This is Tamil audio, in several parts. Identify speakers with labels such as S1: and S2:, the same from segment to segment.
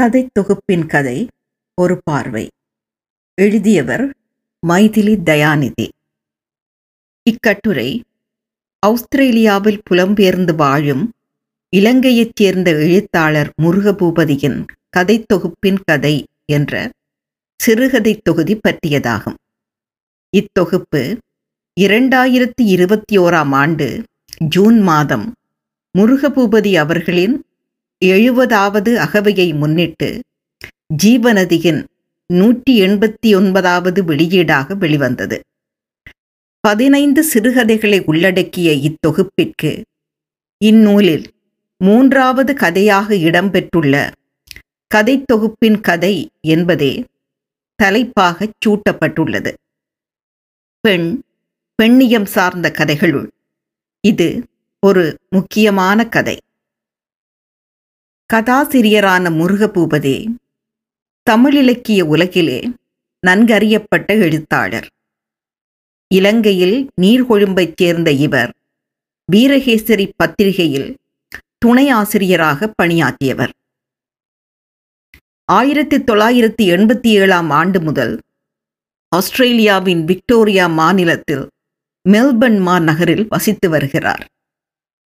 S1: கதை தொகுப்பின் கதை ஒரு பார்வை. எழுதியவர் மைதிலி தயாநிதி. இக்கட்டுரை ஆஸ்திரேலியாவில் புலம்பெயர்ந்து வாழும் இலங்கையைச் சேர்ந்த எழுத்தாளர் முருகபூபதியின் கதை தொகுப்பின் கதை என்ற சிறுகதை தொகுதி பற்றியதாகும். இத்தொகுப்பு இரண்டாயிரத்தி இருபத்தி ஓராம் ஆண்டு ஜூன் மாதம் முருகபூபதி அவர்களின் எழுபதாவது அகவையை முன்னிட்டு ஜீவநதியின் நூற்றி எண்பத்தி ஒன்பதாவது வெளியீடாக வெளிவந்தது. பதினைந்து சிறுகதைகளை உள்ளடக்கிய இத்தொகுப்பிற்கு இந்நூலில் மூன்றாவது கதையாக இடம்பெற்றுள்ள கதை தொகுப்பின் கதை என்பதே தலைப்பாகச் சூட்டப்பட்டுள்ளது. பெண் பெண்ணியம் சார்ந்த கதைகளுள் இது ஒரு முக்கியமான கதை. கதாசிரியரான முருகபூபதி தமிழிலக்கிய உலகிலே நன்கறியப்பட்ட எழுத்தாளர். இலங்கையில் நீர்கொழும்பைச் சேர்ந்த இவர் வீரகேசரி பத்திரிகையில் துணை ஆசிரியராக பணியாற்றியவர். ஆயிரத்தி தொள்ளாயிரத்தி எண்பத்தி ஏழாம் ஆண்டு முதல் ஆஸ்திரேலியாவின் விக்டோரியா மாநிலத்தில் மெல்பர்ன் மாநகரில் வசித்து வருகிறார்.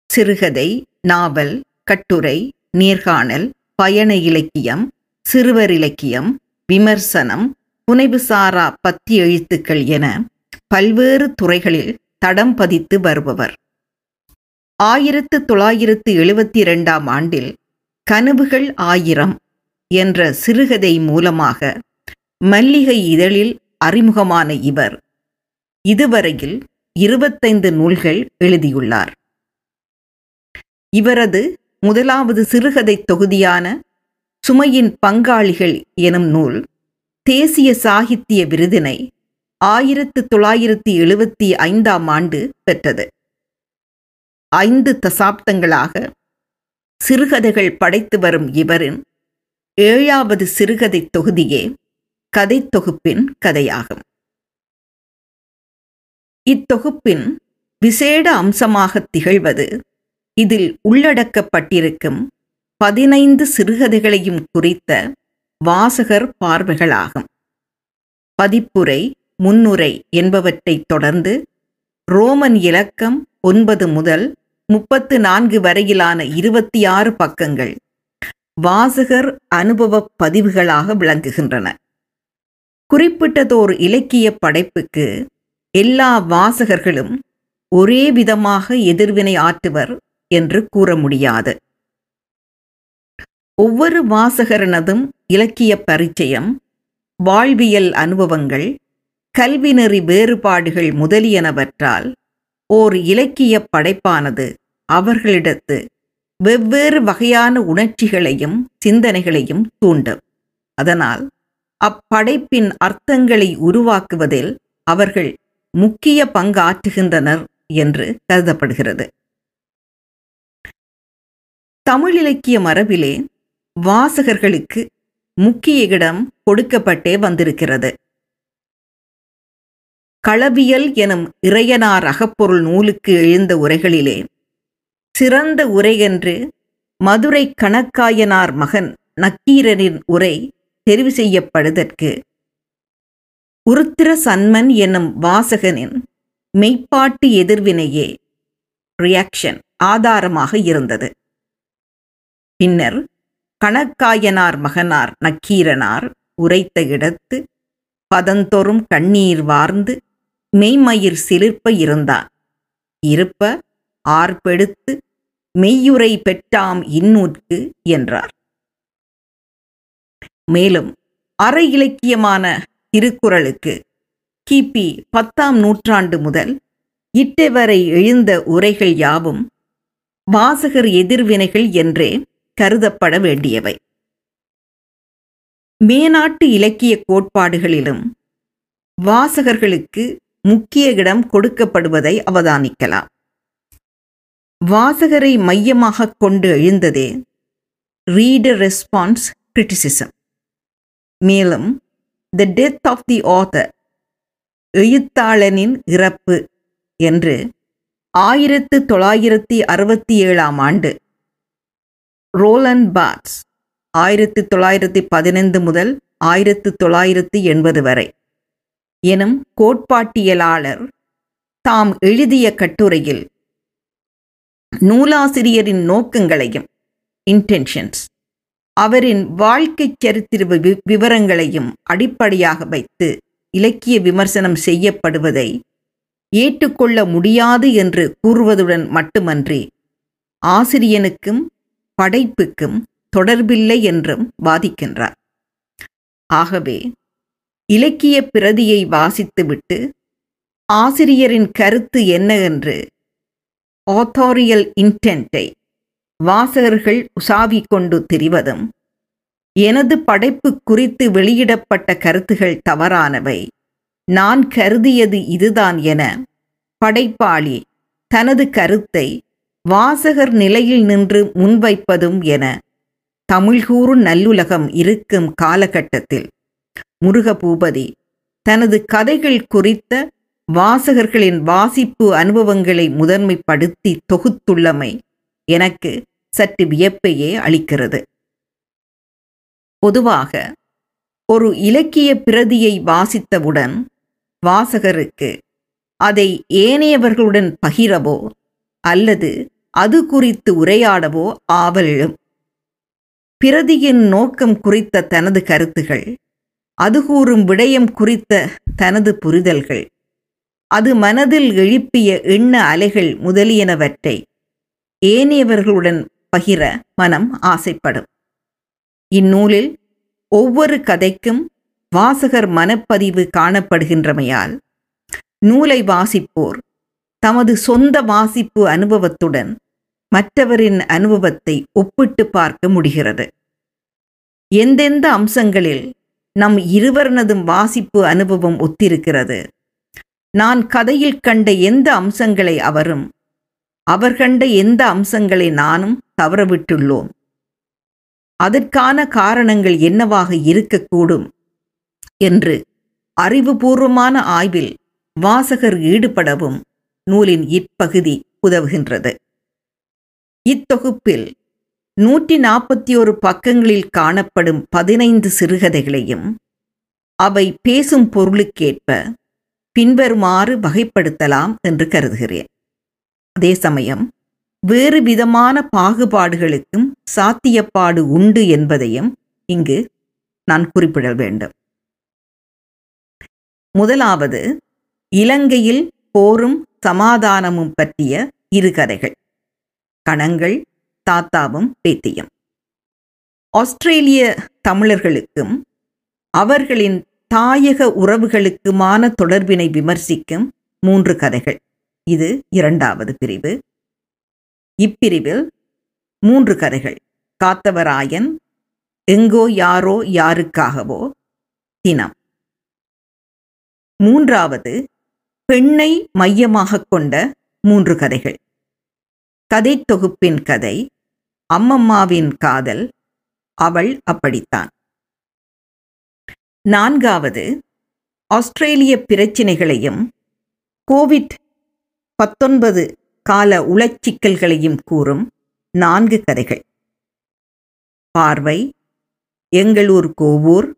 S1: சிறுகதை நாவல் கட்டுரை நேர்காணல் பயண இலக்கியம் சிறுவர் இலக்கியம் விமர்சனம் புனைவுசாரா பத்தி எழுத்துக்கள் என பல்வேறு துறைகளில் தடம் பதித்து வருபவர். ஆயிரத்து தொள்ளாயிரத்து எழுபத்தி இரண்டாம் ஆண்டில் கனவுகள் ஆயிரம் என்ற சிறுகதை மூலமாக மல்லிகை இதழில் அறிமுகமான இவர் இதுவரையில் இருபத்தைந்து நூல்கள் எழுதியுள்ளார். இவரது முதலாவது சிறுகதை தொகுதியான சுமையின் பங்காளிகள் எனும் நூல் தேசிய சாகித்ய விருதினை ஆயிரத்து தொள்ளாயிரத்தி எழுபத்தி ஐந்தாம் ஆண்டு பெற்றது. ஐந்து தசாப்தங்களாக சிறுகதைகள் படைத்து வரும் இவரின் ஏழாவது சிறுகதை தொகுதியே கதை தொகுப்பின் கதையாகும். இத்தொகுப்பின் விசேட அம்சமாக திகழ்வது இதில் உள்ளடக்கப்பட்டிருக்கும் பதினைந்து சிறுகதைகளையும் குறித்த வாசகர் பார்வைகளாகும். பதிப்புரை முன்னுரை என்பவற்றைத் தொடர்ந்து ரோமன் இலக்கம் ஒன்பது முதல் முப்பத்து நான்கு வரையிலான இருபத்தி ஆறு பக்கங்கள் வாசகர் அனுபவ பதிவுகளாக விளங்குகின்றன. குறிப்பிட்டதோர் இலக்கிய படைப்புக்கு எல்லா வாசகர்களும் ஒரே விதமாக எதிர்வினை ஆற்றுவர் என்று கூற முடியாது. ஒவ்வொரு வாசகரனதும் இலக்கிய பரிச்சயம் வாழ்வியல் அனுபவங்கள் கல்விநெறி வேறுபாடுகள் முதலியனவற்றால் ஓர் இலக்கிய படைப்பானது அவர்களிடத்து வெவ்வேறு வகையான உணர்ச்சிகளையும் சிந்தனைகளையும் தூண்டும். அதனால் அப்படைப்பின் அர்த்தங்களை உருவாக்குவதில் அவர்கள் முக்கிய பங்காற்றுகின்றனர் என்று கருதப்படுகிறது. தமிழ் இலக்கிய மரபிலே வாசகர்களுக்கு முக்கிய இடம் கொடுக்கப்பட்டே வந்திருக்கிறது. களவியல் எனும் இறையனார் அகப்பொருள் நூலுக்கு எழுந்த உரைகளிலே சிறந்த உரை என்று மதுரை கணக்காயனார் மகன் நக்கீரனின் உரை தெரிவு செய்யப்படுதற்கு. உருத்திர சன்மன் என்னும் வாசகனின் மெய்ப்பாட்டு எதிர்வினையே ரியாக்ஷன் ஆதாரமாக இருந்தது. பின்னர் கணக்காயனார் மகனார் நக்கீரனார் உரைத்த இடத்து பதந்தொறும் கண்ணீர் வார்ந்து மெய்மயிர் சிலிர்ப்ப இருந்தான் இருப்ப ஆர்ப்பெடுத்து மெய்யுரை பெற்றாம் இன்னூற்கு என்றார். மேலும் அரை இலக்கியமான திருக்குறளுக்கு கிபி பத்தாம் நூற்றாண்டு முதல் இட்டவரை எழுந்த உரைகள் யாவும் வாசகர் எதிர்வினைகள் என்றே கருதப்பட வேண்டியவை மேநாட்டு இலக்கிய கோட்பாடுகளிலும் வாசகர்களுக்கு முக்கிய இடம் கொடுக்கப்படுவதை அவதானிக்கலாம். வாசகரை மையமாக கொண்டு எழுந்ததே ரீடர் ரெஸ்பான்ஸ் கிரிட்டிசிசம் மேலும் the death of the author எழுத்தாளனின் இறப்பு என்று ஆயிரத்து தொள்ளாயிரத்தி அறுபத்தி ஏழாம் ஆண்டு ரோலன் பாட்ஸ் ஆயிரத்தி தொள்ளாயிரத்தி பதினைந்து முதல் ஆயிரத்தி தொள்ளாயிரத்தி எண்பது வரை. எனும் கோட்பாட்டியலாளர் தாம் எழுதிய கட்டுரையில் நூலாசிரியரின் நோக்கங்களையும் இன்டென்ஷன்ஸ் அவரின் வாழ்க்கை சரித்திர வி- விவரங்களையும் அடிப்படையாக வைத்து இலக்கிய விமர்சனம் செய்யப்படுவதை ஏற்றுக்கொள்ள முடியாது என்று கூறுவதுடன் மட்டுமன்றி ஆசிரியனுக்கும் படைப்புக்கும் தொடர்பில்லை என்றும் வாதிக்கின்றார். ஆகவே இலக்கிய பிரதியை வாசித்துவிட்டு ஆசிரியரின் கருத்து என்ன என்று ஆத்தோரியல் இன்டென்ட்டை வாசகர்கள் உசாவிக் கொண்டு திரிவதும் எனது படைப்பு குறித்து வெளியிடப்பட்ட கருத்துகள் தவறானவை. நான் கருதியது இதுதான் என படைப்பாளி தனது கருத்தை வாசகர் நிலையில் நின்று முன்வைப்பதும் என தமிழ்கூறு நல்லுலகம் இருக்கும் காலகட்டத்தில். முருகபூபதி தனது கதைகள் குறித்த வாசகர்களின் வாசிப்பு அனுபவங்களை முதன்மைப்படுத்தி தொகுத்துள்ளமை எனக்கு சற்று வியப்பையே அளிக்கிறது. பொதுவாக ஒரு இலக்கிய பிரதியை வாசித்தவுடன் வாசகருக்கு அதை ஏனையவர்களுடன் பகிரவோ அல்லது அது குறித்து உரையாடவோ ஆவல். எழும் பிரதியின் நோக்கம் குறித்த தனது கருத்துகள். அது கூறும் விடயம் குறித்த தனது புரிதல்கள். அது மனதில் எழுப்பிய எண்ண அலைகள் முதலியனவற்றை ஏனையவர்களுடன் பகிர மனம் ஆசைப்படும். இந்நூலில் ஒவ்வொரு கதைக்கும் வாசகர் மனப்பதிவு காணப்படுகின்றமையால் நூலை வாசிப்போர் தமது சொந்த வாசிப்பு அனுபவத்துடன் மற்றவரின் அனுபவத்தை ஒப்பிட்டு பார்க்க முடிகிறது. எந்தெந்த அம்சங்களில் நம் இருவர்னதும் வாசிப்பு அனுபவம் ஒத்திருக்கிறது? நான் கதையில் கண்ட எந்த அம்சங்களை அவரும் அவர் கண்ட எந்த அம்சங்களை நானும் தவறவிட்டுள்ளோம்? அதற்கான காரணங்கள் என்னவாக இருக்கக்கூடும்? என்று அறிவுபூர்வமான ஆய்வில் வாசகர் ஈடுபடவும் நூலின் இப்பகுதி உதவுகின்றது. இத்தொகுப்பில் நூற்றி நாற்பத்தி ஒரு பக்கங்களில் காணப்படும் பதினைந்து சிறுகதைகளையும் அவை பேசும் பொருளுக்கேற்ப பின்வருமாறு வகைப்படுத்தலாம் என்று கருதுகிறேன். அதே சமயம் வேறு விதமான பாகுபாடுகளுக்கும் சாத்தியப்பாடு உண்டு என்பதையும் இங்கு நான் குறிப்பிட வேண்டும். முதலாவது இலங்கையில் போரும் சமாதானமும் பற்றிய இரு கதைகள். கணங்கள் தாத்தாவும் பேத்தியும். ஆஸ்திரேலிய தமிழர்களுக்கும் அவர்களின் தாயக உறவுகளுக்குமான தொடர்பினை விமர்சிக்கும் மூன்று கதைகள். இது இரண்டாவது பிரிவு. இப்பிரிவில் மூன்று கதைகள். காத்தவராயன் எங்கோ யாரோ யாருக்காகவோ தினம் மூன்றாவது பெண்ணை மையமாகக் கொண்ட மூன்று கதைகள். கதை தொகுப்பின் கதை அம்மம்மாவின் காதல் அவள் அப்படித்தான். நான்காவது ஆஸ்திரேலிய பிரச்சினைகளையும் கோவிட் பத்தொன்பது கால உளச்சிக்கல்களையும் கூறும் நான்கு கதைகள். பார்வை எங்களூர் கோவூர்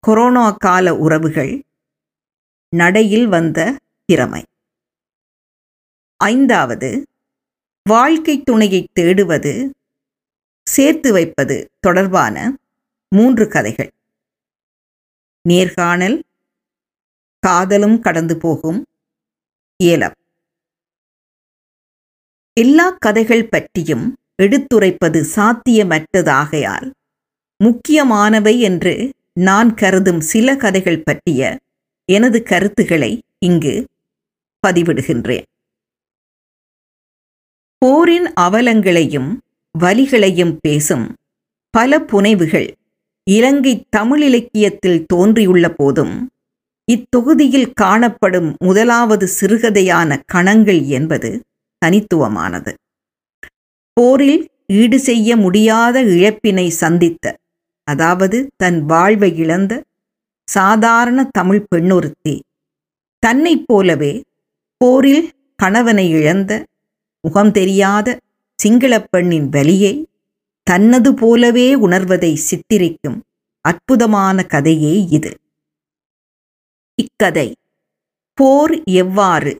S1: கொரோனா கால உறவுகள் நடையில் வந்த திறமை. ஐந்தாவது வாழ்க்கை துணையை தேடுவது சேர்த்து வைப்பது தொடர்பான மூன்று கதைகள். நேர்காணல் காதலும் கடந்து போகும் ஏலம். எல்லா கதைகள் பற்றியும் எடுத்துரைப்பது சாத்தியமற்றதாகையால் முக்கியமானவை என்று நான் கருதும் சில கதைகள் பற்றிய எனது கருத்துக்களை இங்கு பதிவிடுகின்றேன். போரின் அவலங்களையும் வலிகளையும் பேசும் பல புனைவுகள் இலங்கை தமிழ் இலக்கியத்தில் தோன்றியுள்ள போதும் இத்தொகுதியில் காணப்படும் முதலாவது சிறுகதையான கணங்கள் என்பது தனித்துவமானது. போரில் ஈடு செய்ய முடியாத இழப்பினை சந்தித்த அதாவது தன் வாழ்வை இழந்த சாதாரண தமிழ் பெண்ணொருத்தி தன்னைப் போலவே போரில் கணவனை இழந்த முகம் தெரியாத சிங்களப்பெண்ணின் வலியை தன்னது போலவே உணர்வதை சித்திரிக்கும் அற்புதமான கதையே இது. இக்கதை போர் எவ்வாறு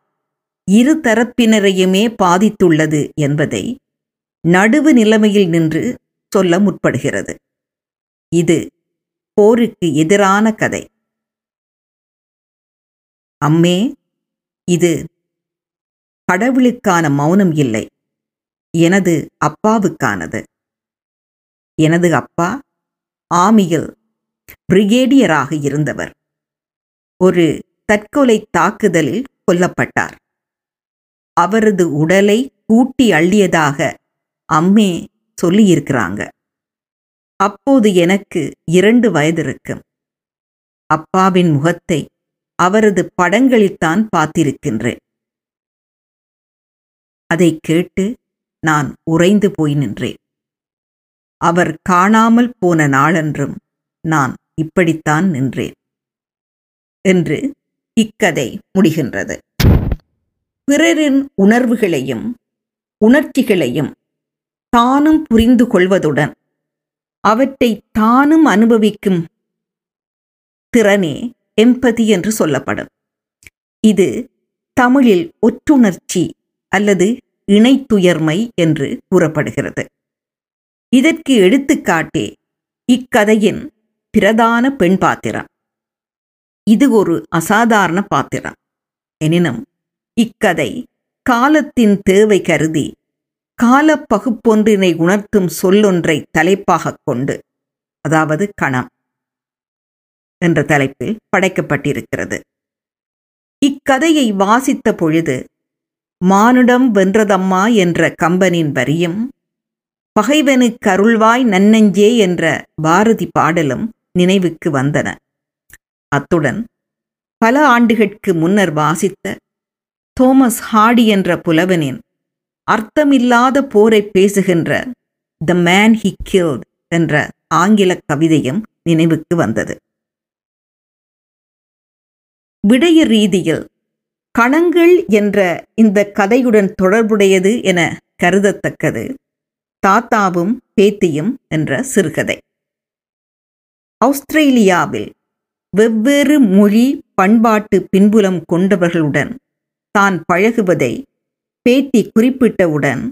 S1: இரு தரப்பினரையுமே பாதித்துள்ளது என்பதை நடுவு நிலைமையில் நின்று சொல்ல முற்படுகிறது. இது போருக்கு எதிரான கதை. அம்மே இது கடவுளுக்கான மௌனம் இல்லை. எனது அப்பாவுக்கானது. எனது அப்பா ஆமியில் பிரிகேடியராக இருந்தவர். ஒரு தற்கொலை தாக்குதலில் கொல்லப்பட்டார். அவரது உடலை கூட்டி அள்ளியதாக அம்மே சொல்லியிருக்கிறாங்க. அப்போது எனக்கு இரண்டு வயது இருக்கும் அப்பாவின் முகத்தை அவரது படங்களில்தான் பார்த்திருக்கின்றேன். அதை கேட்டு நான் உறைந்து போய் நின்றேன். அவர் காணாமல் போன நாளன்றும் நான் இப்படித்தான் நின்றேன். என்று இக்கதை முடிகின்றது. பிறரின் உணர்வுகளையும் உணர்ச்சிகளையும் தானும் புரிந்து கொள்வதுடன் அவற்றை தானும் அனுபவிக்கும் திறனே எம்பதி என்று சொல்லப்படும். இது தமிழில் ஒற்றுணர்ச்சி அல்லது இணைத்துயர்மை என்று கூறப்படுகிறது. இதற்கு எடுத்துக்காட்டே இக்கதையின் பிரதான பெண் பாத்திரம். இது ஒரு அசாதாரண பாத்திரம். எனினும் இக்கதை காலத்தின் தேவை கருதி காலப்பகுப்பொன்றினை உணர்த்தும் சொல்லொன்றை தலைப்பாகக் கொண்டு அதாவது கணம் என்ற தலைப்பில் படைக்கப்பட்டிருக்கிறது. இக்கதையை வாசித்த பொழுது மானுடம் வென்றதம்மா என்ற கம்பனின் வரியும் பகைவனுக்கு கருள்வாய் நன்னஞ்சே என்ற பாரதி பாடலும் நினைவுக்கு வந்தன. அத்துடன் பல ஆண்டுகளுக்கு முன்னர் வாசித்த தோமஸ் ஹாடி என்ற புலவனின் அர்த்தமில்லாத போரை பேசுகின்ற த மேன் ஹி கில்ட் என்ற ஆங்கில கவிதையும் நினைவுக்கு வந்தது. விடய ரீதியில் கணங்கள் என்ற இந்த கதையுடன் தொடர்புடையது என கருதத்தக்கது. தாத்தாவும் பேத்தியும் என்ற சிறுகதை. ஆஸ்திரேலியாவில் வெவ்வேறு மொழி பண்பாட்டு பின்புலம் கொண்டவர்களுடன் தான் பழகுவதை பேத்தி குறிப்பிட்டவுடன்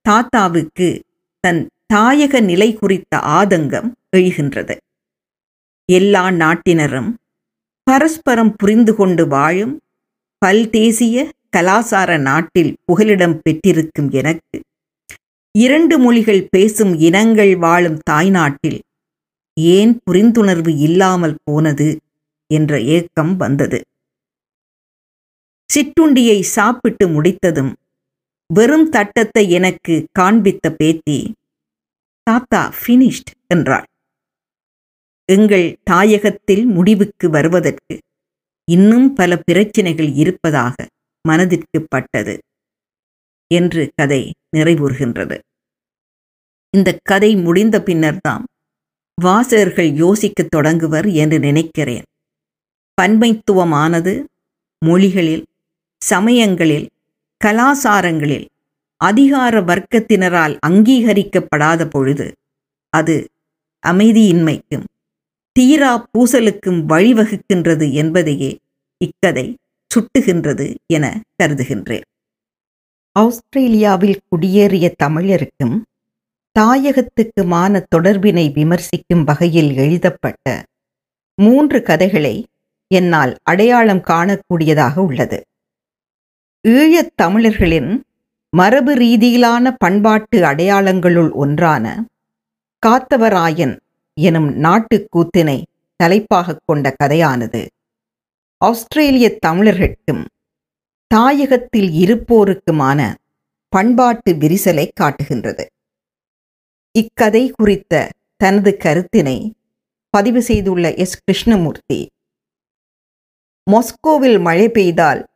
S1: தாத்தாவுக்கு தன் தாயக நிலை குறித்த ஆதங்கம் எழுகின்றது. எல்லா நாட்டினரும் பரஸ்பரம் புரிந்து கொண்டு வாழும் பல்தேசிய கலாசார நாட்டில் புகலிடம் பெற்றிருக்கும் எனக்கு. இரண்டு மொழிகள் பேசும் இனங்கள் வாழும் தாய்நாட்டில் ஏன் புரிந்துணர்வு இல்லாமல் போனது என்ற ஏக்கம் வந்தது. சிற்றுண்டியை சாப்பிட்டு முடித்ததும் வெறும் தட்டத்தை எனக்கு காண்பித்த பேத்தி தாத்தா ஃபினிஷ்ட் என்றாள். எங்கள் தாயகத்தில் முடிவுக்கு வருவதற்கு இன்னும் பல பிரச்சினைகள் இருப்பதாக மனதிற்கு பட்டது என்று கதை நிறைவுறுகின்றது. இந்த கதை முடிந்த பின்னர்தான் வாசகர்கள் யோசிக்கத் தொடங்குவர் என்று நினைக்கிறேன். பன்மைத்துவமானது மொழிகளில் சமயங்களில் கலாசாரங்களில் அதிகார வர்க்கத்தினரால் அங்கீகரிக்கப்படாத பொழுது அது அமைதியின்மைக்கும் தீரா பூசலுக்கும் வழிவகுக்கின்றது என்பதையே இக்கதை சுட்டுகின்றது என கருதுகின்றேன். ஆஸ்திரேலியாவில் குடியேறிய தமிழருக்கும் தாயகத்துக்குமான தொடர்பினை விமர்சிக்கும் வகையில் எழுதப்பட்ட மூன்று கதைகளை என்னால் அடையாளம் காணக்கூடியதாக உள்ளது. ஈழத் தமிழர்களின் மரபு ரீதியிலான பண்பாட்டு அடையாளங்களுள் ஒன்றான காத்தவராயன் எனும் நாட்டுக்கூத்தினை தலைப்பாகக் கொண்ட கதையானது. ஆஸ்திரேலிய தமிழர்களுக்கும் தாயகத்தில் இருப்போருக்குமான பண்பாட்டு விரிசலை காட்டுகின்றது. இக்கதை குறித்த தனது கருத்தினை பதிவு செய்துள்ள எஸ். கிருஷ்ணமூர்த்தி மொஸ்கோவில் மழை பெய்தால்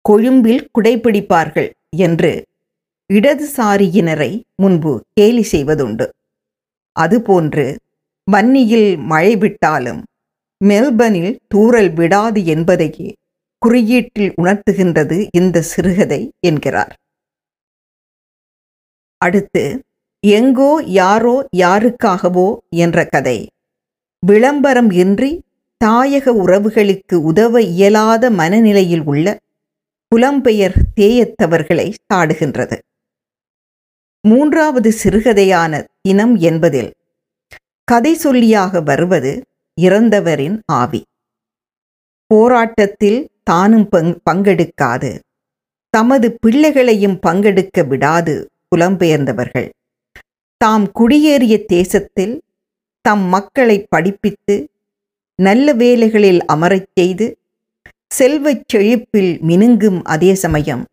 S1: கொழும்பில் குடைப்பிடிப்பார்கள் என்று இடதுசாரியினரை முன்பு கேலி செய்வதுண்டு. அதுபோன்று வன்னியில் மழை விட்டாலும் மெல்பனில் தூறல் விடாது என்பதையே குறியீட்டில் உணர்த்துகின்றது இந்த சிறுகதை என்கிறார். அடுத்து எங்கோ யாரோ யாருக்காகவோ என்ற கதை. விளம்பரம் இன்றி தாயக உறவுகளுக்கு உதவ இயலாத மனநிலையில் உள்ள புலம்பெயர் தேயத்தவர்களை சாடுகின்றது. மூன்றாவது சிறுகதையான இனம் என்பதில். கதை சொல்லியாக வருவது இறந்தவரின் ஆவி. போராட்டத்தில் தானும் பங் பங்கெடுக்காது. தமது பிள்ளைகளையும் பங்கெடுக்க விடாது புலம்பெயர்ந்தவர்கள். தாம் குடியேறிய தேசத்தில் தம் மக்களை படிப்பித்து நல்ல வேலைகளில் அமரச் செய்து செல்வச் செழிப்பில் மினுங்கும் அதே சமயம்.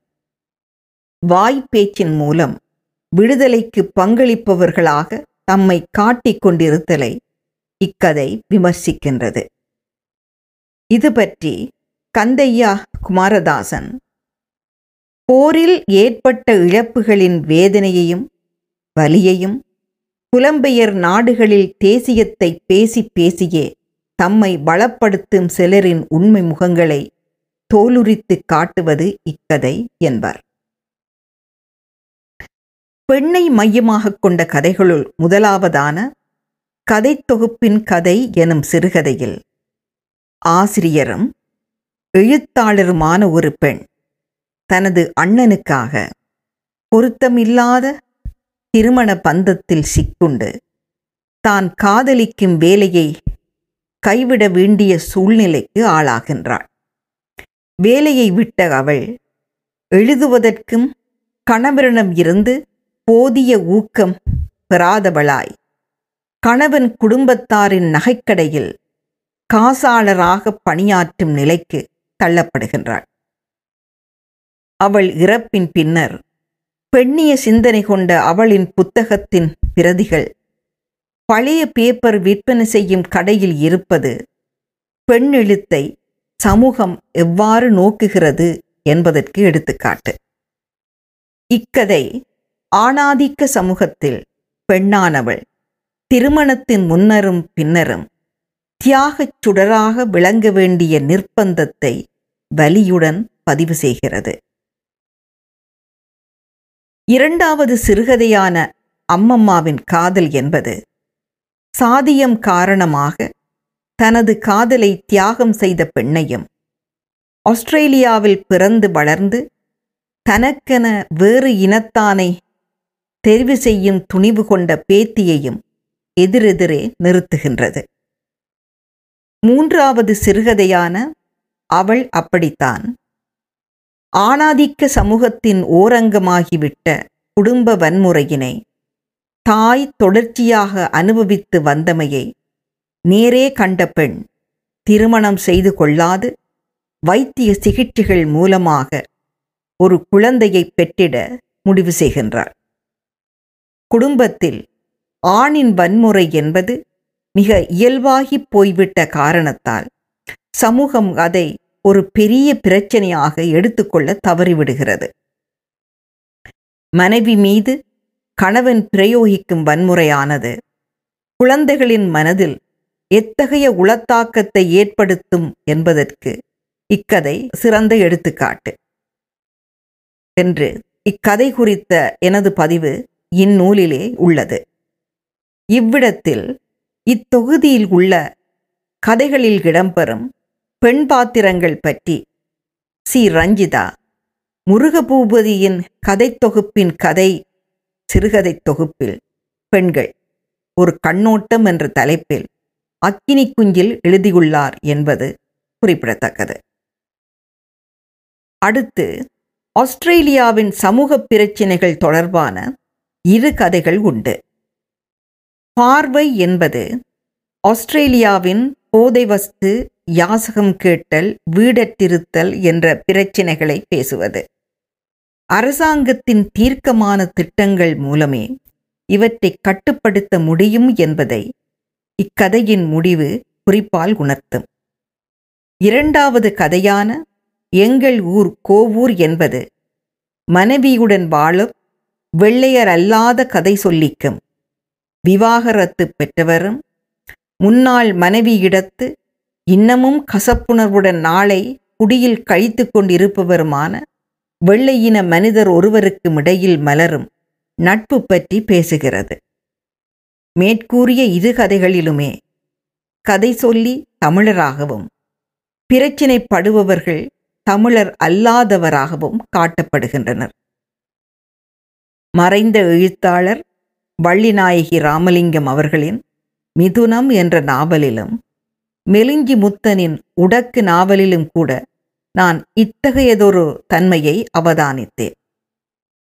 S1: வாய்ப்பேச்சின் மூலம் விடுதலைக்கு பங்களிப்பவர்களாக தம்மை காட்டிக் கொண்டிருத்தலை இக்கதை விமர்சிக்கின்றது. இது பற்றி கந்தையா குமாரதாசன் போரில் ஏற்பட்ட இழப்புகளின் வேதனையையும் வலியையும் புலம்பெயர் நாடுகளில் தேசியத்தை பேசி பேசியே தம்மை பலப்படுத்தும் சிலரின் உண்மை முகங்களை தோலுரித்து காட்டுவது இக்கதை என்பார். பெண்ணை மையமாக கொண்ட கதைகளுள் முதலாவதான கதை தொகுப்பின் கதை எனும் சிறுகதையில் ஆசிரியரும் எழுத்தாளருமான ஒரு பெண் தனது அண்ணனுக்காக பொருத்தமில்லாத திருமண பந்தத்தில் சிக்குண்டு தான் காதலிக்கும் வேலையை கைவிட வேண்டிய சூழ்நிலைக்கு ஆளாகின்றாள். வேலையை விட்ட அவள் எழுதுவதற்கும் கணவரிடம் இருந்து போதிய ஊக்கம் பெறாதவளாய். கணவன் குடும்பத்தாரின் நகைக்கடையில் காசாளராக பணியாற்றும் நிலைக்கு தள்ளப்படுகின்றாள். அவள் இறப்பின் பின்னர் பெண்ணிய சிந்தனை கொண்ட அவளின் புத்தகத்தின் பிரதிகள் பழைய பேப்பர் விற்பனை செய்யும் கடையில் இருப்பது பெண் எழுத்தை சமூகம் எவ்வாறு நோக்குகிறது என்பதற்கு எடுத்துக்காட்டு. இக்கதை ஆணாதிக்க சமூகத்தில் பெண்ணானவள். திருமணத்தின் முன்னரும் பின்னரும் தியாகச் சுடராக விளங்க வேண்டிய நிர்பந்தத்தை வலியுடன் பதிவு செய்கிறது. இரண்டாவது சிறுகதையான அம்மம்மாவின் காதல் என்பது சாதியம் காரணமாக தனது காதலை தியாகம் செய்த பெண்ணையும் ஆஸ்திரேலியாவில் பிறந்து வளர்ந்து தனக்கென வேறு இனத்தானை தெரிவு செய்யும் துணிவு கொண்ட பேத்தியையும் எதிரெதிரே நிறுத்துகின்றது. மூன்றாவது சிறுகதையான அவள் அப்படித்தான். ஆணாதிக்க சமூகத்தின் ஓரங்கமாகிவிட்ட குடும்ப வன்முறையினை தாய் தொடர்ச்சியாக அனுபவித்து வந்தமையை நேரே கண்ட பெண் திருமணம் செய்து கொள்ளாது வைத்திய சிகிச்சைகள் மூலமாக ஒரு குழந்தையை பெற்றிட முடிவு செய்கின்றாள். குடும்பத்தில் ஆணின் வன்முறை என்பது மிக இயல்பாகி போய்விட்ட காரணத்தால் சமூகம் அதை ஒரு பெரிய பிரச்சனையாக எடுத்துக்கொள்ள தவறிவிடுகிறது. மனைவி மீது கணவன் பிரயோகிக்கும் வன்முறையானது குழந்தைகளின் மனதில் எத்தகைய உளத்தாக்கத்தை ஏற்படுத்தும் என்பதற்கு இக்கதை சிறந்த எடுத்துக்காட்டு. என்று இக்கதை குறித்த எனது பதிவு இந்நூலிலே உள்ளது. இவ்விடத்தில் இத்தொகுதியில் உள்ள கதைகளில் இடம்பெறும் பெண் பாத்திரங்கள் பற்றி சி. ரஞ்சிதா முருகபூபதியின் கதை தொகுப்பின் கதை சிறுகதை தொகுப்பில் பெண்கள் ஒரு கண்ணோட்டம் என்ற தலைப்பில் அக்கினி குஞ்சில் எழுதியுள்ளார் என்பது குறிப்பிடத்தக்கது. அடுத்து ஆஸ்திரேலியாவின் சமூக பிரச்சினைகள் தொடர்பான இரு கதைகள் உண்டு. பார்வை என்பது ஆஸ்திரேலியாவின் போதை வஸ்து யாசகம் கேட்டல் வீடற்றிருத்தல் என்ற பிரச்சினைகளை பேசுவது. அரசாங்கத்தின் தீர்க்கமான திட்டங்கள் மூலமே இவற்றை கட்டுப்படுத்த முடியும் என்பதை இக்கதையின் முடிவு குறிப்பால் உணர்த்தும். இரண்டாவது கதையான எங்கள் ஊர் கோவூர் என்பது மனைவியுடன் வாழும் வெள்ளையர் அல்லாத கதை சொல்லிக்கும். விவாகரத்து பெற்றவரும் முன்னாள் மனைவியிடத்து இன்னமும் கசப்புணர்வுடன் நாளை குடியில் கழித்து கொண்டிருப்பவருமான வெள்ளையின மனிதர் ஒருவருக்கும் இடையில் மலரும் நட்பு பற்றி பேசுகிறது. மேற்கூறிய இரு கதைகளிலுமே கதை சொல்லி தமிழராகவும் பிரச்சினைப்படுபவர்கள் தமிழர் அல்லாதவராகவும் காட்டப்படுகின்றனர். மறைந்த எழுத்தாளர் வள்ளிநாயகி ராமலிங்கம் அவர்களின் மிதுனம் என்ற நாவலிலும் மெலிஞ்சி முத்தனின் உடக்கு நாவலிலும் கூட நான் இத்தகையதொரு தன்மையை அவதானித்தேன்.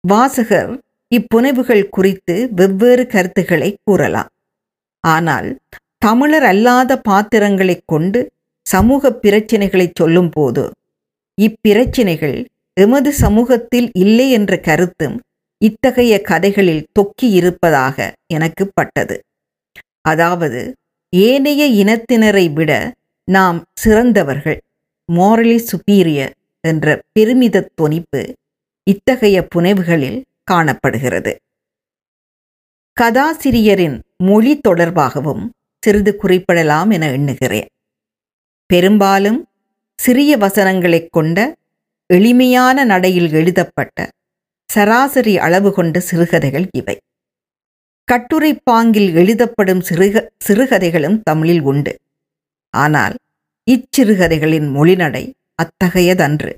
S1: வாசகர் இப்புனைவுகள் குறித்து வெவ்வேறு கருத்துக்களை கூறலாம். ஆனால் தமிழர் அல்லாத பாத்திரங்களைக் கொண்டு சமூக பிரச்சினைகளை சொல்லும்போது இப்பிரச்சினைகள் எமது சமூகத்தில் இல்லை என்ற கருத்தும் இத்தகைய கதைகளில் தொக்கி இருப்பதாக எனக்கு பட்டது. அதாவது ஏனைய இனத்தினரை விட நாம் சிறந்தவர்கள் மோரலி சுப்பீரியர் என்ற பெருமித தொனிப்பு இத்தகைய புனைவுகளில் காணப்படுகிறது. கதாசிரியரின் மொழி தொடர்பாகவும் சிறிது குறிப்பிடலாம் என எண்ணுகிறேன். பெரும்பாலும் சிறிய வசனங்களைக் கொண்ட எளிமையான நடையில் எழுதப்பட்ட சராசரி அளவு கொண்ட சிறுகதைகள் இவை. கட்டுரை பாங்கில் எழுதப்படும் சிறுக சிறுகதைகளும் தமிழில் உண்டு. ஆனால் இச்சிறுகதைகளின் மொழிநடை அத்தகையதன்று.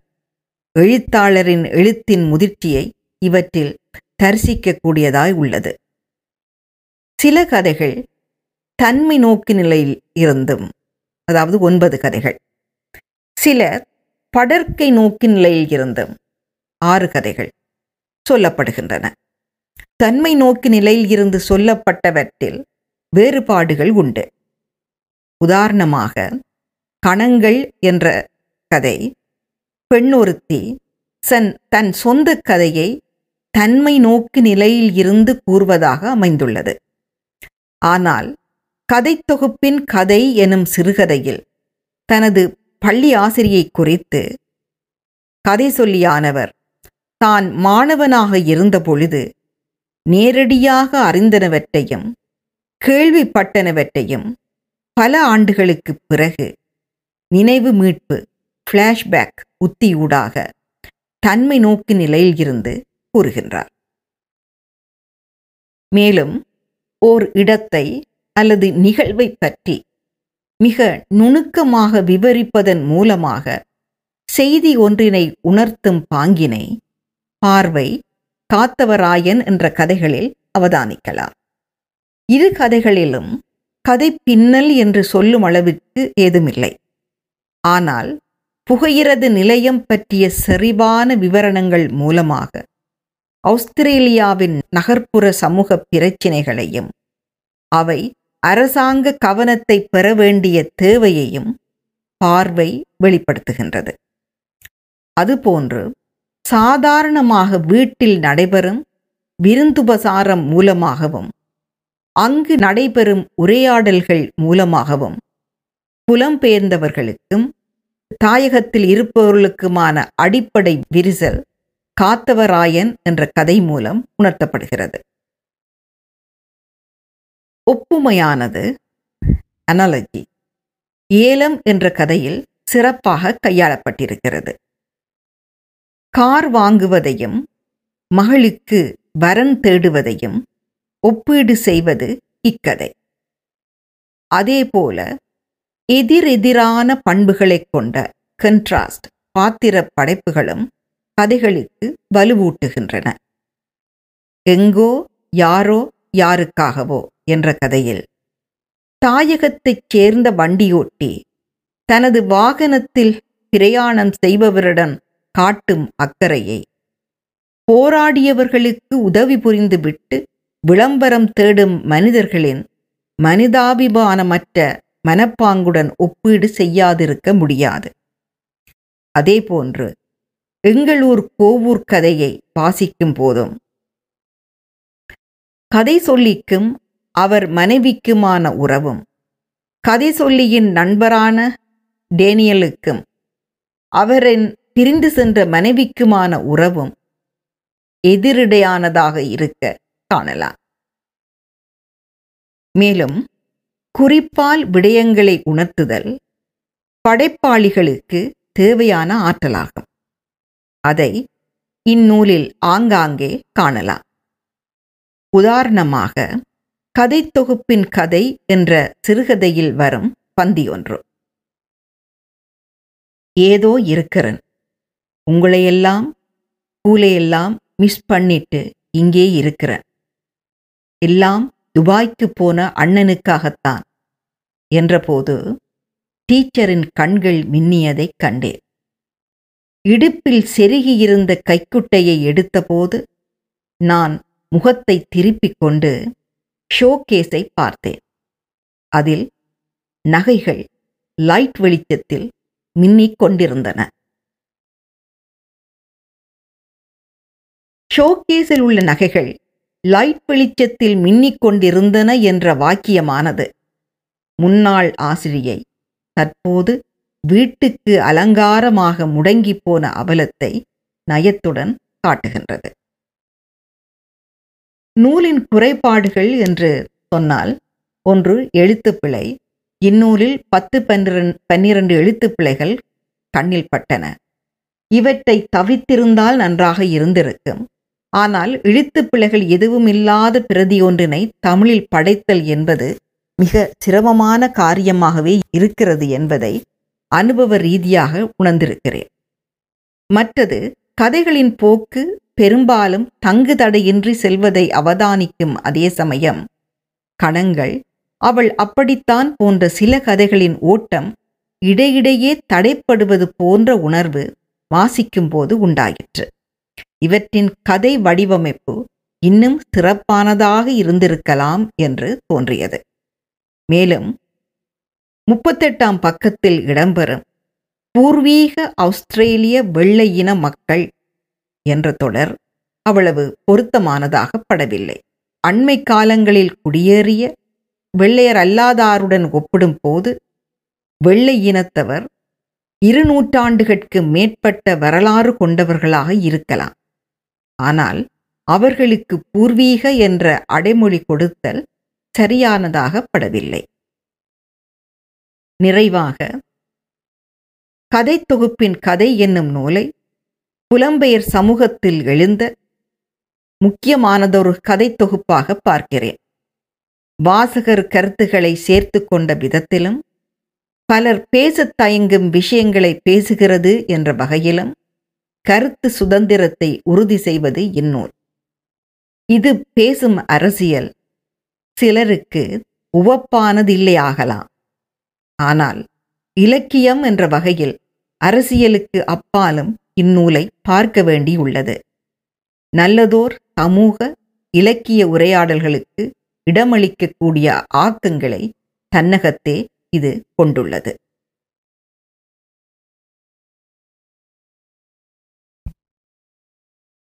S1: எழுத்தாளரின் எழுத்தின் முதிர்ச்சியை இவற்றில் தரிசிக்கக்கூடியதாய் உள்ளது. சில கதைகள் தன்மை நோக்கு நிலையில் இருந்தும் அதாவது ஒன்பது கதைகள். சில படற்கை நோக்கு நிலையில் இருந்தும் ஆறு கதைகள். சொல்லப்படுகின்றன. தன்மை நோக்கு நிலையில் இருந்து சொல்லப்பட்டவற்றில் வேறுபாடுகள் உண்டு. உதாரணமாக கணங்கள் என்ற கதை பெண்ணொருத்தி சன் தன் சொந்த கதையை தன்மை நோக்கு நிலையில் இருந்து கூறுவதாக அமைந்துள்ளது. ஆனால் கதை தொகுப்பின் கதை எனும் சிறுகதையில் தனது பள்ளி ஆசிரியை குறித்து கதை சொல்லியானவர் தான் மாணவனாக இருந்தபொழுது நேரடியாக அறிந்தனவற்றையும் கேள்விப்பட்டனவற்றையும் பல ஆண்டுகளுக்கு பிறகு நினைவு மீட்பு ஃப்ளாஷ்பேக் உத்தியூடாக தன்மை நோக்கு நிலையில் இருந்து கூறுகின்றார். மேலும் ஓர் இடத்தை அல்லது நிகழ்வை பற்றி மிக நுணுக்கமாக விவரிப்பதன் மூலமாக செய்தி ஒன்றினை உணர்த்தும் பாங்கினை பார்வை காத்தவராயன் என்ற கதைகளில் அவதானிக்கலாம். இரு கதைகளிலும் கதை பின்னல் என்று சொல்லும் அளவிற்கு ஏதுமில்லை. ஆனால் புகையிரது நிலையம் பற்றிய செறிவான விவரணங்கள் மூலமாக ஆஸ்திரேலியாவின் நகர்ப்புற சமூக பிரச்சினைகளையும் அவை அரசாங்க கவனத்தை பெற வேண்டிய தேவையையும் பார்வை வெளிப்படுத்துகின்றது. அதுபோன்று சாதாரணமாக வீட்டில் நடைபெறும் விருந்துபசாரம் மூலமாகவும் அங்கு நடைபெறும் உரையாடல்கள் மூலமாகவும் புலம்பெயர்ந்தவர்களுக்கும் தாயகத்தில் இருப்பவர்களுக்குமான அடிப்படை விரிசல் காத்தவராயன் என்ற கதை மூலம் உணர்த்தப்படுகிறது. ஒப்புமையானது அனாலஜி ஏலம் என்ற கதையில் சிறப்பாக கையாளப்பட்டிருக்கிறது. கார் வாங்குவதையும் மகளுக்கு வரன் தேடுவதையும் ஒப்பீடு செய்வது இக்கதை. அதேபோல எதிரெதிரான பண்புகளைக் கொண்ட கன்ட்ராஸ்ட் பாத்திர படைப்புகளும் கதைகளுக்கு வலுவூட்டுகின்றன. எங்கோ யாரோ யாருக்காகவோ என்ற கதையில் தாயகத்தைச் சேர்ந்த வண்டியோட்டி தனது வாகனத்தில் பிரயாணம் செய்பவரிடம் காட்டும் அக்கறையை. போராடியவர்களுக்கு உதவி புரிந்துவிட்டு விளம்பரம் தேடும் மனிதர்களின் மனிதாபிமானமற்ற மனப்பாங்குடன் ஒப்பீடு செய்யாதிருக்க முடியாது. அதேபோன்று எங்களூர் கோவூர் கதையை வாசிக்கும் போதும். கதை சொல்லிக்கும் அவர் மனைவிக்குமான உறவும். கதை சொல்லியின் நண்பரான டேனியலுக்கும் அவரின் பிரிந்து சென்ற மனைவிக்குமான உறவும் எதிரிடையானதாக இருக்க காணலாம். மேலும் குறிப்பால் விடயங்களை உணர்த்துதல் படைப்பாளிகளுக்கு தேவையான ஆற்றலாகும். அதை இந்நூலில் ஆங்காங்கே காணலாம். உதாரணமாக கதை தொகுப்பின் கதை என்ற சிறுகதையில் வரும் பந்தி ஒன்று ஏதோ இருக்கிறன். உங்களையெல்லாம் ஸ்கூலையெல்லாம் மிஸ் பண்ணிட்டு இங்கே இருக்கிறேன் எல்லாம் துபாய்க்கு போன அண்ணனுக்காகத்தான் என்றபோது டீச்சரின் கண்கள் மின்னியதைக் கண்டேன். இடுப்பில் செருகியிருந்த கைக்குட்டையை எடுத்தபோது நான் முகத்தை திருப்பிக் கொண்டு ஷோகேஸை பார்த்தேன். அதில் நகைகள் லைட் வெளிச்சத்தில் மின்னிக் கொண்டிருந்தன. ஷோகேஸில் உள்ள நகைகள் லைட் வெளிச்சத்தில் மின்னிக் கொண்டிருந்தன என்ற வாக்கியமானது. முன்னாள் ஆசிரியை தற்போது வீட்டுக்கு அலங்காரமாக முடங்கி போன அவலத்தை நயத்துடன் காட்டுகின்றது. நூலின் குறைபாடுகள் என்று சொன்னால் ஒன்று எழுத்துப்பிழை இந்நூலில் பத்து பன்னிரண்டு பன்னிரண்டு எழுத்துப்பிழைகள் கண்ணில் பட்டன. இவற்றை தவித்திருந்தால் நன்றாக இருந்திருக்கும். ஆனால் எழுத்துப்பிழைகள் எதுவும் இல்லாத பிரதி ஒன்றினை தமிழில் படைத்தல் என்பது மிக சிரமமான காரியமாகவே இருக்கிறது என்பதை அனுபவ ரீதியாக உணர்ந்திருக்கிறேன். மற்றது கதைகளின் போக்கு பெரும்பாலும் தங்கு தடையின்றி செல்வதை அவதானிக்கும் அதே சமயம் கணங்கள் அவள் அப்படித்தான் போன்ற சில கதைகளின் ஓட்டம் இடையிடையே தடைப்படுவது போன்ற உணர்வு வாசிக்கும் போது உண்டாயிற்று. இவற்றின் கதை வடிவமைப்பு இன்னும் சிறப்பானதாக இருந்திருக்கலாம் என்று தோன்றியது. மேலும் முப்பத்தெட்டாம் பக்கத்தில் இடம்பெறும் பூர்வீக ஆஸ்திரேலிய வெள்ளை இன மக்கள் என்ற தொடர் அவ்வளவு பொருத்தமானதாக படவில்லை. அண்மை காலங்களில் குடியேறிய வெள்ளையர் அல்லாதாருடன் ஒப்பிடும் போது வெள்ளை இனத்தவர் இரு நூற்றாண்டுகளுக்கு மேற்பட்ட வரலாறு கொண்டவர்களாக இருக்கலாம். ஆனால் அவர்களுக்கு பூர்வீக என்ற அடைமொழி கொடுத்தல் சரியானதாக படவில்லை. நிறைவாக கதை தொகுப்பின் கதை என்னும் நூலை புலம்பெயர் சமூகத்தில் எழுந்த முக்கியமானதொரு கதை தொகுப்பாக பார்க்கிறேன். வாசகர் கருத்துக்களை சேர்த்து கொண்ட விதத்திலும் பலர் பேசத் தயங்கும் விஷயங்களை பேசுகிறது என்ற வகையிலும் கருத்து சுதந்திரத்தை உறுதி செய்வது இந்நூல். இது பேசும் அரசியல். சிலருக்கு உவப்பானதில்லையாகலாம் ஆனால் இலக்கியம் என்ற வகையில் அரசியலுக்கு அப்பாலும் இந்நூலை பார்க்க வேண்டியுள்ளது. நல்லதோர் சமூக இலக்கிய உரையாடல்களுக்கு இடமளிக்கக்கூடிய ஆக்கங்களை தன்னகத்தே இது கொண்டுள்ளது.